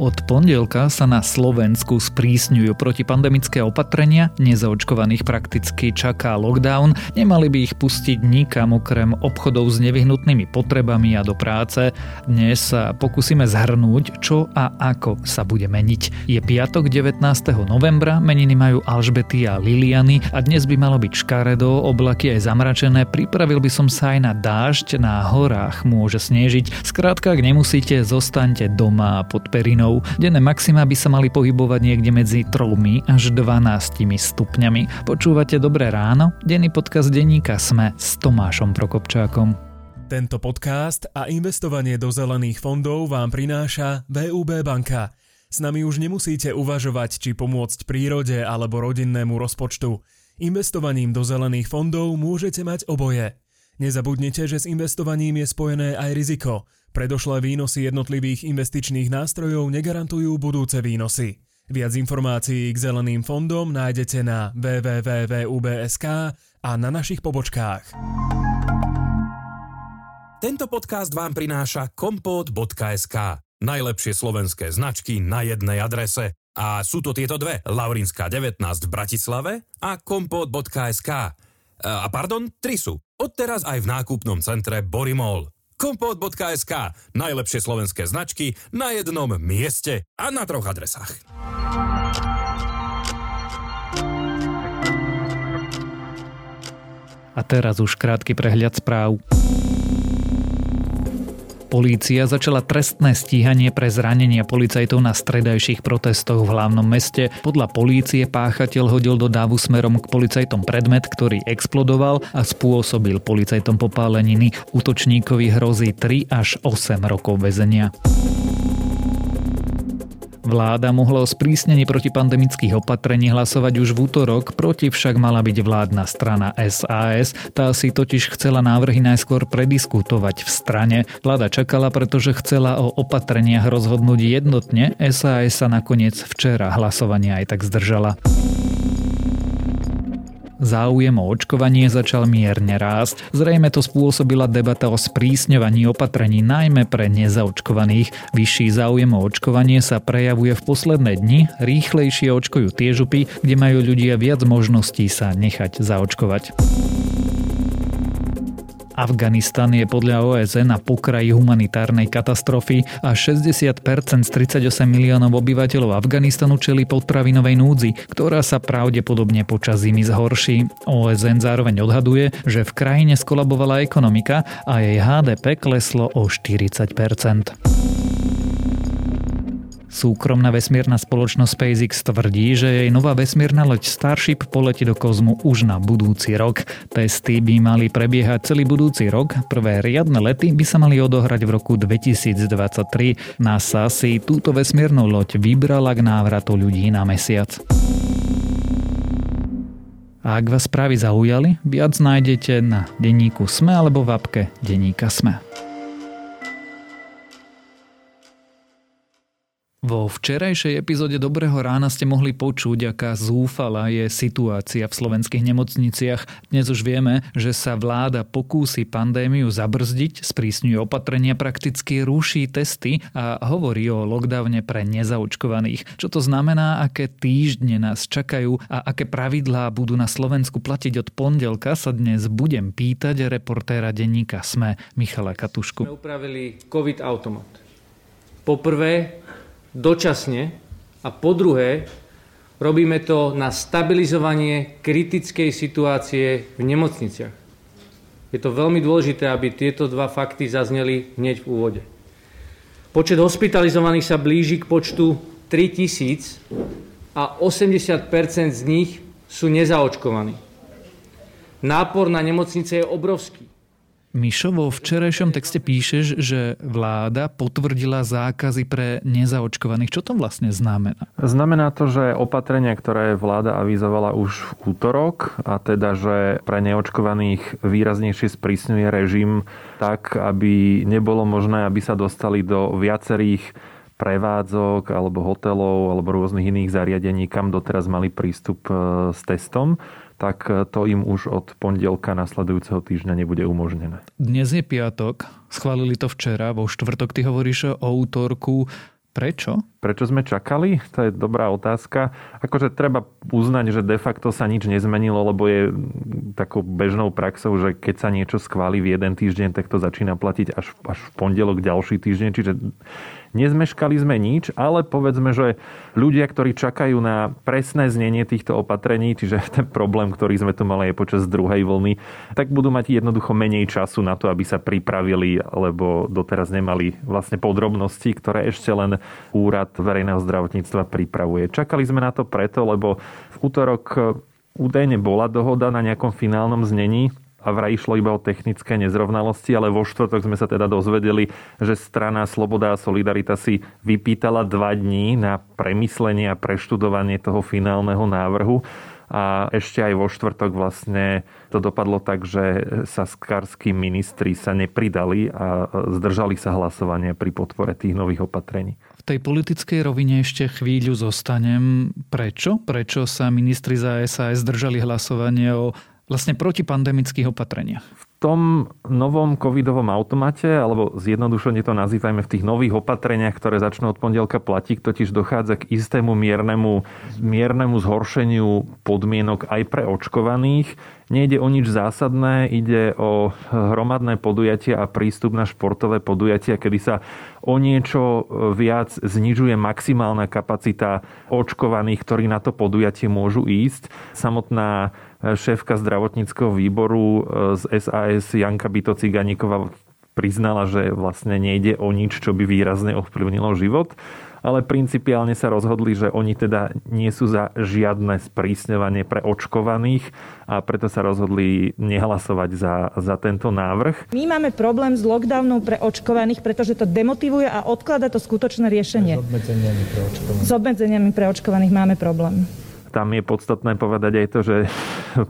Od pondelka sa na Slovensku sprísňujú protipandemické opatrenia, nezaočkovaných prakticky čaká lockdown, nemali by ich pustiť nikam okrem obchodov s nevyhnutnými potrebami a do práce. Dnes sa pokúsime zhrnúť, čo a ako sa bude meniť. Je piatok 19. novembra, meniny majú Alžbety a Liliany a dnes by malo byť škaredo, oblaky aj zamračené, pripravil by som sa aj na dážď, na horách môže snežiť. Skrátka, ak nemusíte, zostaňte doma pod perinou stupňov. Denné maxima by sa mali pohybovať niekde medzi 3 až 12 stupňami. Počúvate Dobré ráno? Denný podcast denníka Sme s Tomášom Prokopčákom. Tento podcast a investovanie do zelených fondov vám prináša VUB banka. S nami už nemusíte uvažovať, či pomôcť prírode alebo rodinnému rozpočtu. Investovaním do zelených fondov môžete mať oboje. Nezabudnite, že s investovaním je spojené aj riziko – Predošlé výnosy jednotlivých investičných nástrojov negarantujú budúce výnosy. Viac informácií k zeleným fondom nájdete na www.ubsk a na našich pobočkách. Tento podcast vám prináša kompot.sk. Najlepšie slovenské značky na jednej adrese. A sú to tieto dve, Laurinská 19 v Bratislave a kompot.sk. A pardon, tri sú. Odteraz aj v nákupnom centre Borimol kompot.sk. Najlepšie slovenské značky na jednom mieste a na troch adresách. A teraz už krátky prehľad správ. Polícia začala trestné stíhanie pre zranenia policajtov na stredajších protestoch v hlavnom meste. Podľa polície páchateľ hodil do dávu smerom k policajtom predmet, ktorý explodoval a spôsobil policajtom popáleniny. Útočníkovi hrozí 3 až 8 rokov väzenia. Vláda mohla o sprísnení protipandemických opatrení hlasovať už v útorok, proti však mala byť vládna strana SAS. Tá si totiž chcela návrhy najskôr prediskutovať v strane. Vláda čakala, pretože chcela o opatreniach rozhodnúť jednotne. SAS sa nakoniec včera hlasovania aj tak zdržala. Záujem o očkovanie začal mierne rásť. Zrejme to spôsobila debata o sprísňovaní opatrení najmä pre nezaočkovaných. Vyšší záujem o očkovanie sa prejavuje v posledné dni. Rýchlejšie očkujú tie župy, kde majú ľudia viac možností sa nechať zaočkovať. Afganistan je podľa OSN na pokraji humanitárnej katastrofy a 60% z 38 miliónov obyvateľov Afganistanu čeli potravinovej núdzi, ktorá sa pravdepodobne počas zimy zhorší. OSN zároveň odhaduje, že v krajine skolabovala ekonomika a jej HDP kleslo o 40%. Súkromná vesmírna spoločnosť SpaceX tvrdí, že jej nová vesmírna loď Starship poletí do kozmu už na budúci rok. Testy by mali prebiehať celý budúci rok, prvé riadne lety by sa mali odohrať v roku 2023. NASA si túto vesmírnu loď vybrala k návratu ľudí na mesiac. A ak vás správy zaujali, viac nájdete na denníku Sme alebo v apke Denníka Sme. Vo včerajšej epizóde Dobrého rána ste mohli počuť, aká zúfala je situácia v slovenských nemocniciach. Dnes už vieme, že sa vláda pokúsi pandémiu zabrzdiť, sprísňuje opatrenia, prakticky ruší testy a hovorí o lockdowne pre nezaočkovaných. Čo to znamená, aké týždne nás čakajú a aké pravidlá budú na Slovensku platiť od pondelka, sa dnes budem pýtať reportéra denníka SME Michala Katušku. Upravili COVID automat. Poprvé dočasne a po druhé robíme to na stabilizovanie kritickej situácie v nemocniciach. Je to veľmi dôležité, aby tieto dva fakty zazneli hneď v úvode. Počet hospitalizovaných sa blíži k počtu 3000 a 80% z nich sú nezaočkovaní. Nápor na nemocnice je obrovský. Mišo, vo včerajšom texte píšeš, že vláda potvrdila zákazy pre nezaočkovaných. Čo to vlastne znamená? Znamená to, že opatrenia, ktoré vláda avizovala už v útorok, a teda, že pre neočkovaných výraznejšie sprísňuje režim tak, aby nebolo možné, aby sa dostali do viacerých prevádzok alebo hotelov alebo rôznych iných zariadení, kam doteraz mali prístup e, s testom tak to im už od pondelka nasledujúceho týždňa nebude umožnené. Dnes je piatok, schválili to včera, vo štvrtok ty hovoríš o útorku. Prečo? Prečo sme čakali? To je dobrá otázka. Akože treba uznať, že de facto sa nič nezmenilo, lebo je takou bežnou praxou, že keď sa niečo schváli v jeden týždeň, tak to začína platiť až, až v pondelok ďalší týždeň. Čiže Nezmeškali sme nič, ale povedzme, že ľudia, ktorí čakajú na presné znenie týchto opatrení, čiže ten problém, ktorý sme tu mali aj počas druhej vlny, tak budú mať jednoducho menej času na to, aby sa pripravili, lebo doteraz nemali vlastne podrobnosti, ktoré ešte len Úrad verejného zdravotníctva pripravuje. Čakali sme na to preto, lebo v útorok údajne bola dohoda na nejakom finálnom znení, a vraj išlo iba o technické nezrovnalosti, ale vo štvrtok sme sa teda dozvedeli, že strana Sloboda a Solidarita si vypýtala dva dní na premyslenie a preštudovanie toho finálneho návrhu. A ešte aj vo štvrtok vlastne to dopadlo tak, že saskarskí ministri sa nepridali a zdržali sa hlasovania pri podpore tých nových opatrení. V tej politickej rovine ešte chvíľu zostanem. Prečo? Prečo sa ministri za SAS zdržali hlasovanie o vlastne protipandemických opatreniach? V tom novom covidovom automate, alebo zjednodušene to nazývajme v tých nových opatreniach, ktoré začnú od pondelka platiť, totiž dochádza k istému miernemu, miernemu zhoršeniu podmienok aj pre očkovaných. Nejde o nič zásadné, ide o hromadné podujatia a prístup na športové podujatia, kedy sa o niečo viac znižuje maximálna kapacita očkovaných, ktorí na to podujatie môžu ísť. Samotná šéfka zdravotníckého výboru e, z SAS Janka Bito Ciganíková priznala, že vlastne nejde o nič, čo by výrazne ovplyvnilo život ale principiálne sa rozhodli, že oni teda nie sú za žiadne sprísňovanie pre očkovaných a preto sa rozhodli nehlasovať za, za tento návrh. My máme problém s lockdownom pre očkovaných, pretože to demotivuje a odklada to skutočné riešenie. S obmedzeniami pre očkovaných. S obmedzeniami pre očkovaných máme problém. Tam je podstatné povedať aj to, že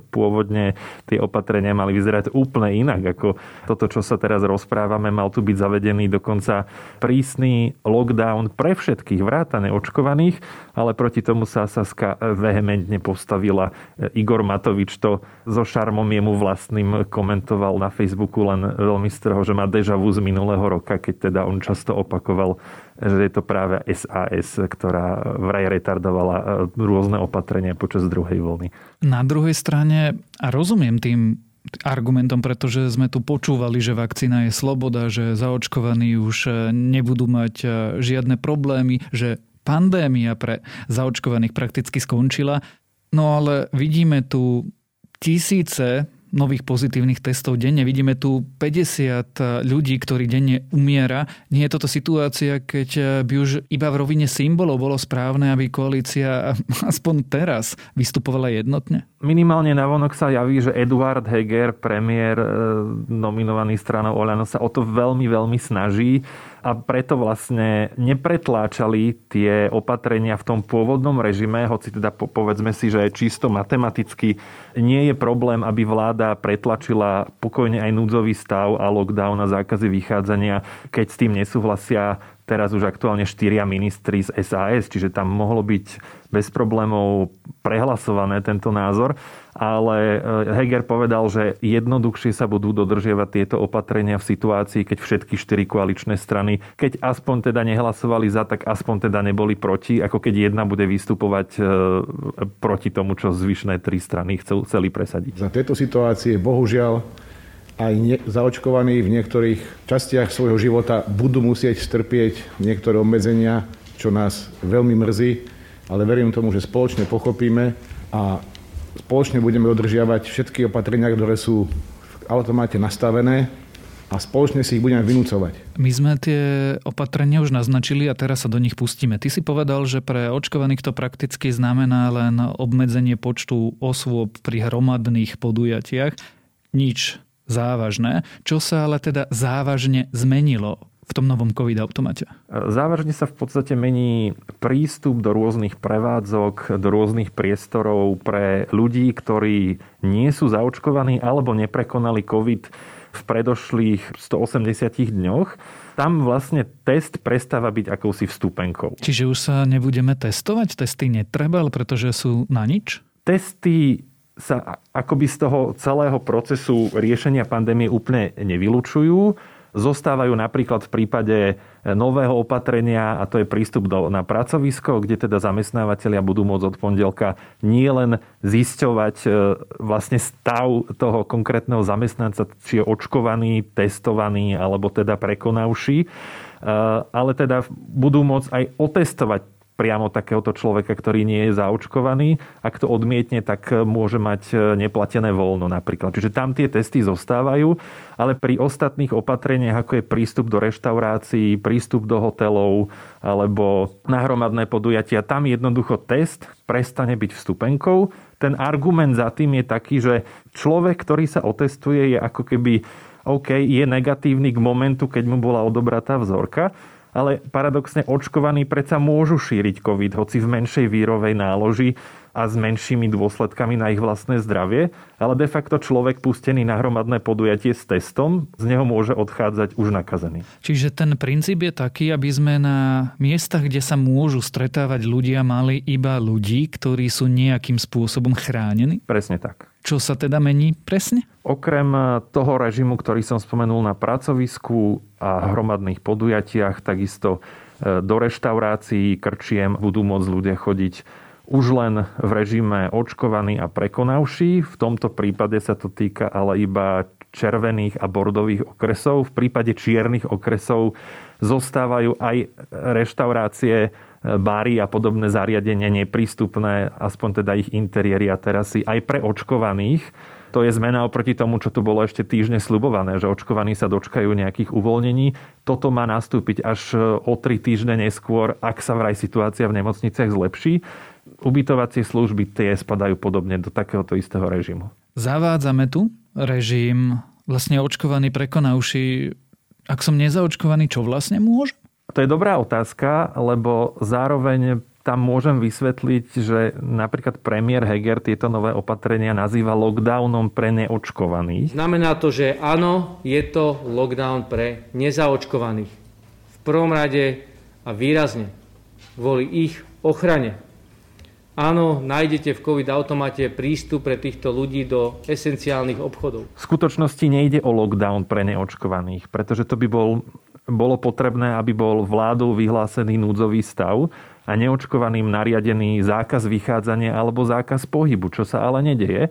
pôvodne tie opatrenia mali vyzerať úplne inak ako toto, čo sa teraz rozprávame. Mal tu byť zavedený dokonca prísny lockdown pre všetkých vrátane očkovaných, ale proti tomu sa Saska vehementne postavila. Igor Matovič to so šarmom jemu vlastným komentoval na Facebooku len veľmi strho, že má deja vu z minulého roka, keď teda on často opakoval že je to práve SAS, ktorá vraj retardovala e, rôzne opatrenia počas druhej vlny. Na druhej strane, a rozumiem tým argumentom, pretože sme tu počúvali, že vakcína je sloboda, že zaočkovaní už e, nebudú mať e, žiadne problémy, že pandémia pre zaočkovaných prakticky skončila. No ale vidíme tu tisíce nových pozitívnych testov denne. Vidíme tu 50 ľudí, ktorí denne umiera. Nie je toto situácia, keď by už iba v rovine symbolov bolo správne, aby koalícia aspoň teraz vystupovala jednotne? Minimálne na vonok sa javí, že Eduard Heger, premiér e, nominovaný stranou Oľano, sa o to veľmi, veľmi snaží a preto vlastne nepretláčali tie opatrenia v tom pôvodnom režime, hoci teda povedzme si, že čisto matematicky nie je problém, aby vláda pretlačila pokojne aj núdzový stav a lockdown a zákazy vychádzania, keď s tým nesúhlasia teraz už aktuálne štyria ministri z SAS, čiže tam mohlo byť bez problémov prehlasované tento názor, ale eh, Heger povedal, že jednoduchšie sa budú dodržiavať tieto opatrenia v situácii, keď všetky štyri koaličné strany, keď aspoň teda nehlasovali za, tak aspoň teda neboli proti, ako keď jedna bude vystupovať eh, proti tomu, čo zvyšné tri strany chceli presadiť. Za tejto situácie bohužiaľ aj ne, zaočkovaní v niektorých častiach svojho života budú musieť strpieť niektoré obmedzenia, čo nás veľmi mrzí, ale verím tomu, že spoločne pochopíme a spoločne budeme dodržiavať všetky opatrenia, ktoré sú v automate nastavené a spoločne si ich budeme vynúcovať. My sme tie opatrenia už naznačili a teraz sa do nich pustíme. Ty si povedal, že pre očkovaných to prakticky znamená len obmedzenie počtu osôb pri hromadných podujatiach. Nič závažné. Čo sa ale teda závažne zmenilo v tom novom COVID automate? Závažne sa v podstate mení prístup do rôznych prevádzok, do rôznych priestorov pre ľudí, ktorí nie sú zaočkovaní alebo neprekonali COVID v predošlých 180 dňoch. Tam vlastne test prestáva byť akousi vstupenkou. Čiže už sa nebudeme testovať? Testy netreba, pretože sú na nič? Testy sa akoby z toho celého procesu riešenia pandémie úplne nevylučujú. zostávajú napríklad v prípade nového opatrenia a to je prístup do, na pracovisko, kde teda zamestnávateľia budú môcť od pondelka nielen zisťovať e, vlastne stav toho konkrétneho zamestnanca, či je očkovaný, testovaný alebo teda prekonavší, e, ale teda budú môcť aj otestovať priamo takéhoto človeka, ktorý nie je zaočkovaný. Ak to odmietne, tak môže mať e, neplatené voľno napríklad. Čiže tam tie testy zostávajú, ale pri ostatných opatreniach, ako je prístup do reštaurácií, prístup do hotelov alebo nahromadné podujatia, tam jednoducho test prestane byť vstupenkou. Ten argument za tým je taký, že človek, ktorý sa otestuje, je ako keby OK, je negatívny k momentu, keď mu bola odobratá vzorka, ale paradoxne očkovaní predsa môžu šíriť COVID, hoci v menšej vírovej náloži a s menšími dôsledkami na ich vlastné zdravie, ale de facto človek pustený na hromadné podujatie s testom, z neho môže odchádzať už nakazený. Čiže ten princíp je taký, aby sme na miestach, kde sa môžu stretávať ľudia, mali iba ľudí, ktorí sú nejakým spôsobom chránení? Presne tak. Čo sa teda mení presne? Okrem toho režimu, ktorý som spomenul na pracovisku a hromadných podujatiach, takisto e, do reštaurácií, krčiem budú môcť ľudia chodiť už len v režime očkovaný a prekonavší. V tomto prípade sa to týka ale iba červených a bordových okresov. V prípade čiernych okresov zostávajú aj reštaurácie bary a podobné zariadenia neprístupné, aspoň teda ich interiéry a terasy, aj pre očkovaných. To je zmena oproti tomu, čo tu bolo ešte týždne slubované, že očkovaní sa dočkajú nejakých uvoľnení. Toto má nastúpiť až o tri týždne neskôr, ak sa vraj situácia v nemocniciach zlepší. Ubytovacie služby tie spadajú podobne do takéhoto istého režimu. Zavádzame tu režim vlastne očkovaný prekonavší. Ak som nezaočkovaný, čo vlastne môže? To je dobrá otázka, lebo zároveň tam môžem vysvetliť, že napríklad premiér Heger tieto nové opatrenia nazýva lockdownom pre neočkovaných. Znamená to, že áno, je to lockdown pre nezaočkovaných. V prvom rade a výrazne kvôli ich ochrane. Áno, nájdete v COVID-automate prístup pre týchto ľudí do esenciálnych obchodov. V skutočnosti nejde o lockdown pre neočkovaných, pretože to by bol bolo potrebné, aby bol vládou vyhlásený núdzový stav a neočkovaným nariadený zákaz vychádzania alebo zákaz pohybu, čo sa ale nedeje.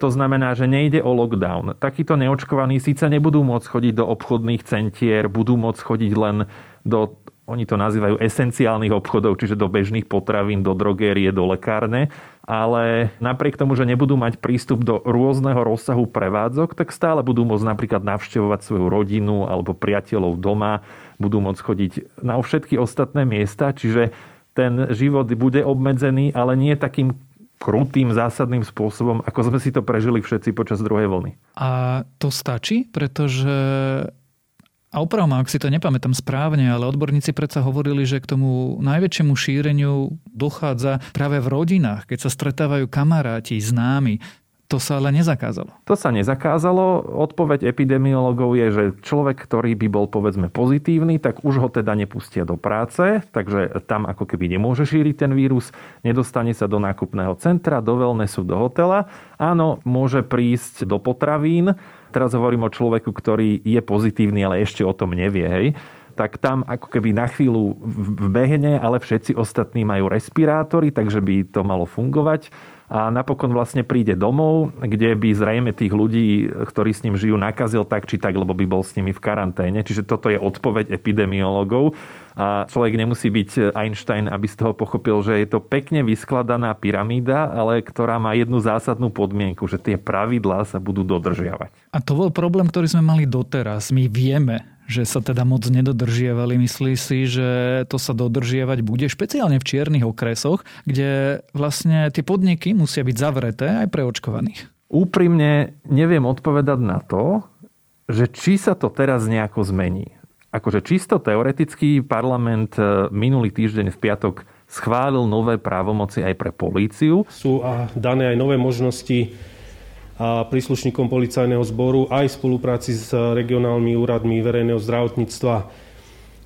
To znamená, že nejde o lockdown. Takíto neočkovaní síce nebudú môcť chodiť do obchodných centier, budú môcť chodiť len do oni to nazývajú esenciálnych obchodov, čiže do bežných potravín, do drogérie, do lekárne, ale napriek tomu, že nebudú mať prístup do rôzneho rozsahu prevádzok, tak stále budú môcť napríklad navštevovať svoju rodinu alebo priateľov doma, budú môcť chodiť na všetky ostatné miesta, čiže ten život bude obmedzený, ale nie takým krutým, zásadným spôsobom, ako sme si to prežili všetci počas druhej vlny. A to stačí, pretože a opravom, ak si to nepamätám správne, ale odborníci predsa hovorili, že k tomu najväčšiemu šíreniu dochádza práve v rodinách, keď sa stretávajú kamaráti, známi. To sa ale nezakázalo. To sa nezakázalo. Odpoveď epidemiologov je, že človek, ktorý by bol povedzme pozitívny, tak už ho teda nepustia do práce, takže tam ako keby nemôže šíriť ten vírus, nedostane sa do nákupného centra, do wellnessu, do hotela. Áno, môže prísť do potravín, teraz hovorím o človeku, ktorý je pozitívny, ale ešte o tom nevie, hej, tak tam ako keby na chvíľu vbehne, ale všetci ostatní majú respirátory, takže by to malo fungovať a napokon vlastne príde domov, kde by zrejme tých ľudí, ktorí s ním žijú, nakazil tak či tak, lebo by bol s nimi v karanténe. Čiže toto je odpoveď epidemiologov. A človek nemusí byť Einstein, aby z toho pochopil, že je to pekne vyskladaná pyramída, ale ktorá má jednu zásadnú podmienku, že tie pravidlá sa budú dodržiavať. A to bol problém, ktorý sme mali doteraz. My vieme, že sa teda moc nedodržiavali. Myslí si, že to sa dodržiavať bude, špeciálne v čiernych okresoch, kde vlastne tie podniky musia byť zavreté aj pre očkovaných. Úprimne neviem odpovedať na to, že či sa to teraz nejako zmení akože čisto teoreticky parlament e, minulý týždeň v piatok schválil nové právomoci aj pre políciu. Sú a dané aj nové možnosti a príslušníkom policajného zboru aj v spolupráci s regionálnymi úradmi verejného zdravotníctva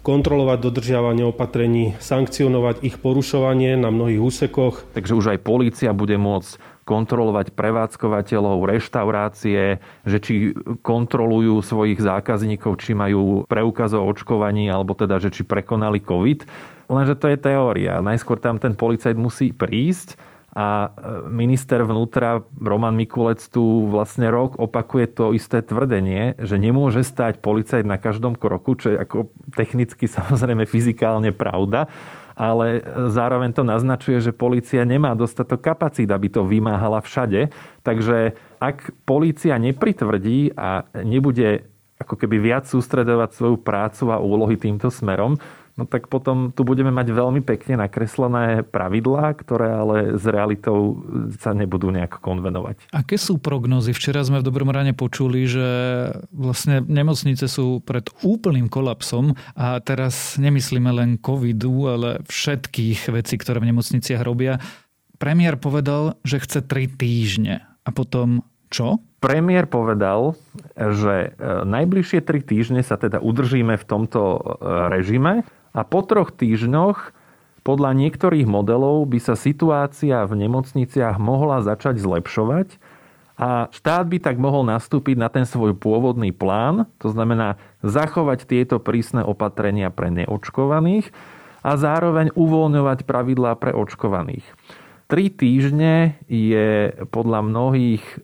kontrolovať dodržiavanie opatrení, sankcionovať ich porušovanie na mnohých úsekoch. Takže už aj polícia bude môcť kontrolovať prevádzkovateľov, reštaurácie, že či kontrolujú svojich zákazníkov, či majú preukaz o očkovaní, alebo teda, že či prekonali COVID. Lenže to je teória. Najskôr tam ten policajt musí prísť a minister vnútra Roman Mikulec tu vlastne rok opakuje to isté tvrdenie, že nemôže stať policajt na každom kroku, čo je ako technicky samozrejme fyzikálne pravda, ale zároveň to naznačuje, že policia nemá dostatok kapacít, aby to vymáhala všade. Takže ak policia nepritvrdí a nebude ako keby viac sústredovať svoju prácu a úlohy týmto smerom, no tak potom tu budeme mať veľmi pekne nakreslené pravidlá, ktoré ale s realitou sa nebudú nejak konvenovať. Aké sú prognozy? Včera sme v Dobrom ráne počuli, že vlastne nemocnice sú pred úplným kolapsom a teraz nemyslíme len covidu, ale všetkých vecí, ktoré v nemocniciach robia. Premiér povedal, že chce tri týždne. A potom čo? Premiér povedal, že e, najbližšie tri týždne sa teda udržíme v tomto e, režime a po troch týždňoch podľa niektorých modelov by sa situácia v nemocniciach mohla začať zlepšovať a štát by tak mohol nastúpiť na ten svoj pôvodný plán, to znamená zachovať tieto prísne opatrenia pre neočkovaných a zároveň uvoľňovať pravidlá pre očkovaných. Tri týždne je podľa mnohých e,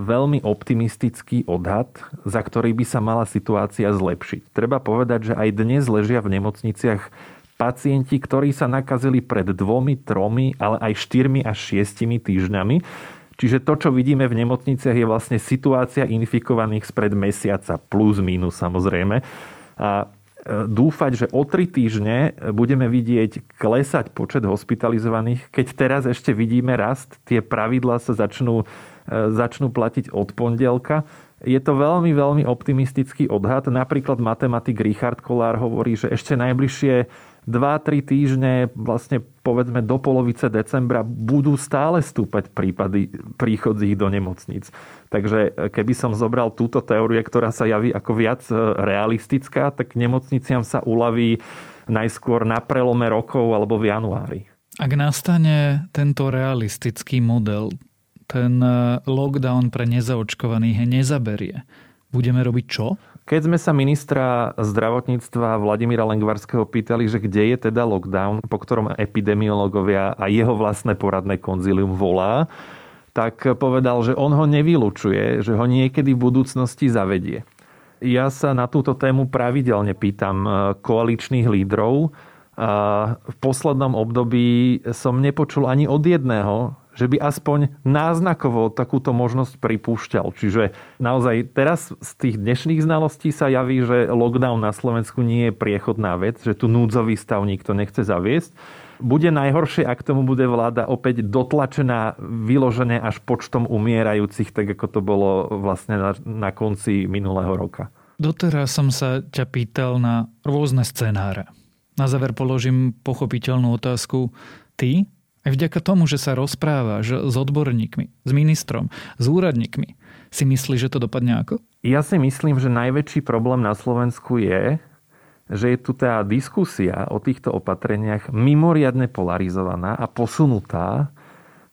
veľmi optimistický odhad, za ktorý by sa mala situácia zlepšiť. Treba povedať, že aj dnes ležia v nemocniciach pacienti, ktorí sa nakazili pred dvomi, tromi, ale aj štyrmi až šiestimi týždňami. Čiže to, čo vidíme v nemocniciach, je vlastne situácia infikovaných spred mesiaca, plus minus samozrejme. A dúfať, že o tri týždne budeme vidieť klesať počet hospitalizovaných, keď teraz ešte vidíme rast, tie pravidlá sa začnú, e, začnú platiť od pondelka. Je to veľmi, veľmi optimistický odhad. Napríklad matematik Richard Kolár hovorí, že ešte najbližšie 2-3 týždne, vlastne povedzme do polovice decembra, budú stále stúpať prípady príchodzích do nemocníc. Takže e, keby som zobral túto teóriu, ktorá sa javí ako viac e, realistická, tak nemocniciam sa uľaví najskôr na prelome rokov alebo v januári. Ak nastane tento realistický model, ten e, lockdown pre nezaočkovaných nezaberie, budeme robiť čo? Keď sme sa ministra zdravotníctva Vladimíra Lengvarského pýtali, že kde je teda lockdown, po ktorom epidemiológovia a jeho vlastné poradné konzilium volá, tak povedal, že on ho nevylučuje, že ho niekedy v budúcnosti zavedie. Ja sa na túto tému pravidelne pýtam eh, koaličných lídrov. A v poslednom období som nepočul ani od jedného, že by aspoň náznakovo takúto možnosť pripúšťal. Čiže naozaj teraz z tých dnešných znalostí sa javí, že lockdown na Slovensku nie je priechodná vec, že tu núdzový stav nikto nechce zaviesť. Bude najhoršie, ak tomu bude vláda opäť dotlačená vyložené až počtom umierajúcich, tak ako to bolo vlastne na, na konci minulého roka. Doteraz som sa ťa pýtal na rôzne scenáre. Na záver položím pochopiteľnú otázku. Ty aj vďaka tomu, že sa rozprávaš s odborníkmi, s ministrom, s úradníkmi, si myslíš, že to dopadne ako? Ja si myslím, že najväčší problém na Slovensku je, že je tu tá diskusia o týchto opatreniach mimoriadne polarizovaná a posunutá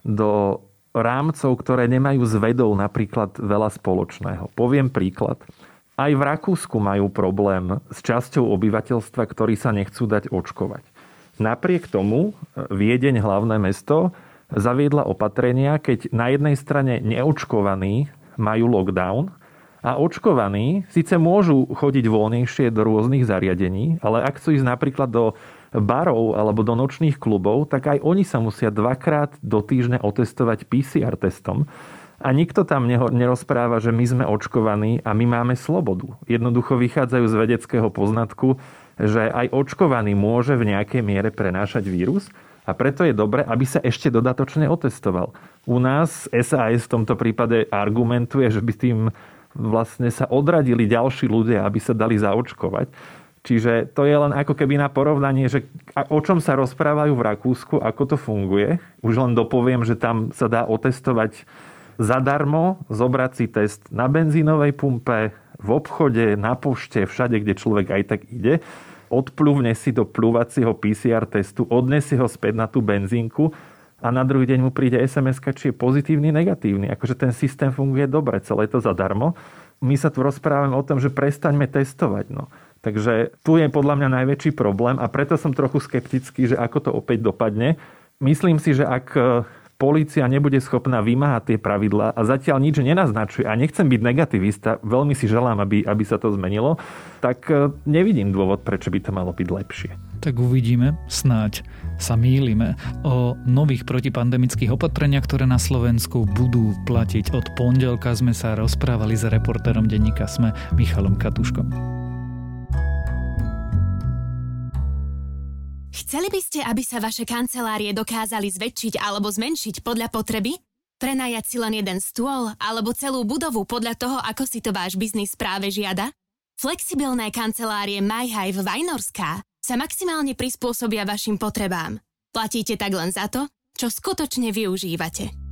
do rámcov, ktoré nemajú s vedou napríklad veľa spoločného. Poviem príklad. Aj v Rakúsku majú problém s časťou obyvateľstva, ktorí sa nechcú dať očkovať. Napriek tomu e, Viedeň, hlavné mesto, zaviedla opatrenia, keď na jednej strane neočkovaní majú lockdown a očkovaní síce môžu chodiť voľnejšie do rôznych zariadení, ale ak chcú ísť napríklad do barov alebo do nočných klubov, tak aj oni sa musia dvakrát do týždňa otestovať PCR testom. A nikto tam nerozpráva, že my sme očkovaní a my máme slobodu. Jednoducho vychádzajú z vedeckého poznatku, že aj očkovaný môže v nejakej miere prenášať vírus a preto je dobre, aby sa ešte dodatočne otestoval. U nás SAS v tomto prípade argumentuje, že by tým vlastne sa odradili ďalší ľudia, aby sa dali zaočkovať. Čiže to je len ako keby na porovnanie, že o čom sa rozprávajú v Rakúsku, ako to funguje. Už len dopoviem, že tam sa dá otestovať zadarmo, zobrať si test na benzínovej pumpe, v obchode, na pošte, všade, kde človek aj tak ide odplúvne si do plúvacieho PCR testu, odnesie ho späť na tú benzínku a na druhý deň mu príde sms či je pozitívny, negatívny. Akože ten systém funguje dobre, celé to zadarmo. My sa tu rozprávame o tom, že prestaňme testovať. No. Takže tu je podľa mňa najväčší problém a preto som trochu skeptický, že ako to opäť dopadne. Myslím si, že ak polícia nebude schopná vymáhať tie pravidlá a zatiaľ nič nenaznačuje a nechcem byť negativista, veľmi si želám, aby, aby sa to zmenilo, tak e, nevidím dôvod, prečo by to malo byť lepšie. Tak uvidíme, snáď sa mýlime o nových protipandemických opatreniach, ktoré na Slovensku budú platiť. Od pondelka sme sa rozprávali s reportérom denníka Sme Michalom Katuškom. Chceli by ste, aby sa vaše kancelárie dokázali zväčšiť alebo zmenšiť podľa potreby? Prenajať si len jeden stôl alebo celú budovu podľa toho, ako si to váš biznis práve žiada? Flexibilné kancelárie MyHive Vajnorská sa maximálne prispôsobia vašim potrebám. Platíte tak len za to, čo skutočne využívate.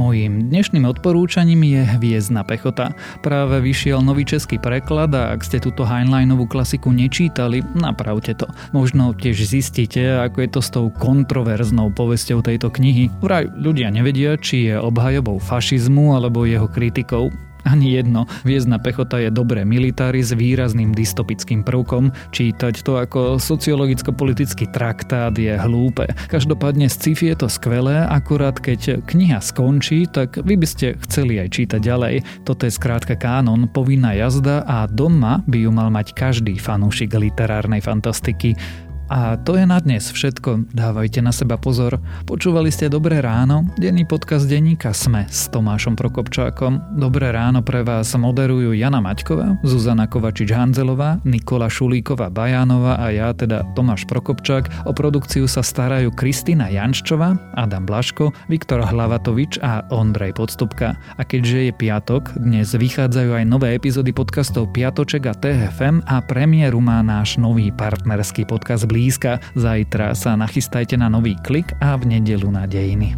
Mojím dnešným odporúčaním je Hviezdna pechota. Práve vyšiel nový český preklad a ak ste túto Heinleinovú klasiku nečítali, napravte to. Možno tiež zistíte, ako je to s tou kontroverznou povesťou tejto knihy. Vraj ľudia nevedia, či je obhajobou fašizmu alebo jeho kritikou. Ani jedno. Viezdna pechota je dobré militári s výrazným dystopickým prvkom. Čítať to ako sociologicko-politický traktát je hlúpe. Každopádne z sci-fi je to skvelé, akurát keď kniha skončí, tak vy by ste chceli aj čítať ďalej. Toto je skrátka kánon, povinná jazda a doma by ju mal mať každý fanúšik literárnej fantastiky. A to je na dnes všetko. Dávajte na seba pozor. Počúvali ste Dobré ráno, denný podcast denníka Sme s Tomášom Prokopčákom. Dobré ráno pre vás moderujú Jana Maťková, Zuzana Kovačič-Hanzelová, Nikola Šulíková Bajánová a ja, teda Tomáš Prokopčák. O produkciu sa starajú Kristýna Janščová, Adam Blaško, Viktor Hlavatovič a Ondrej Podstupka. A keďže je piatok, dnes vychádzajú aj nové epizódy podcastov Piatoček a TFM a premiéru má náš nový partnerský podcast Blízka. Zajtra sa nachystajte na nový klik a v nedelu na dejiny.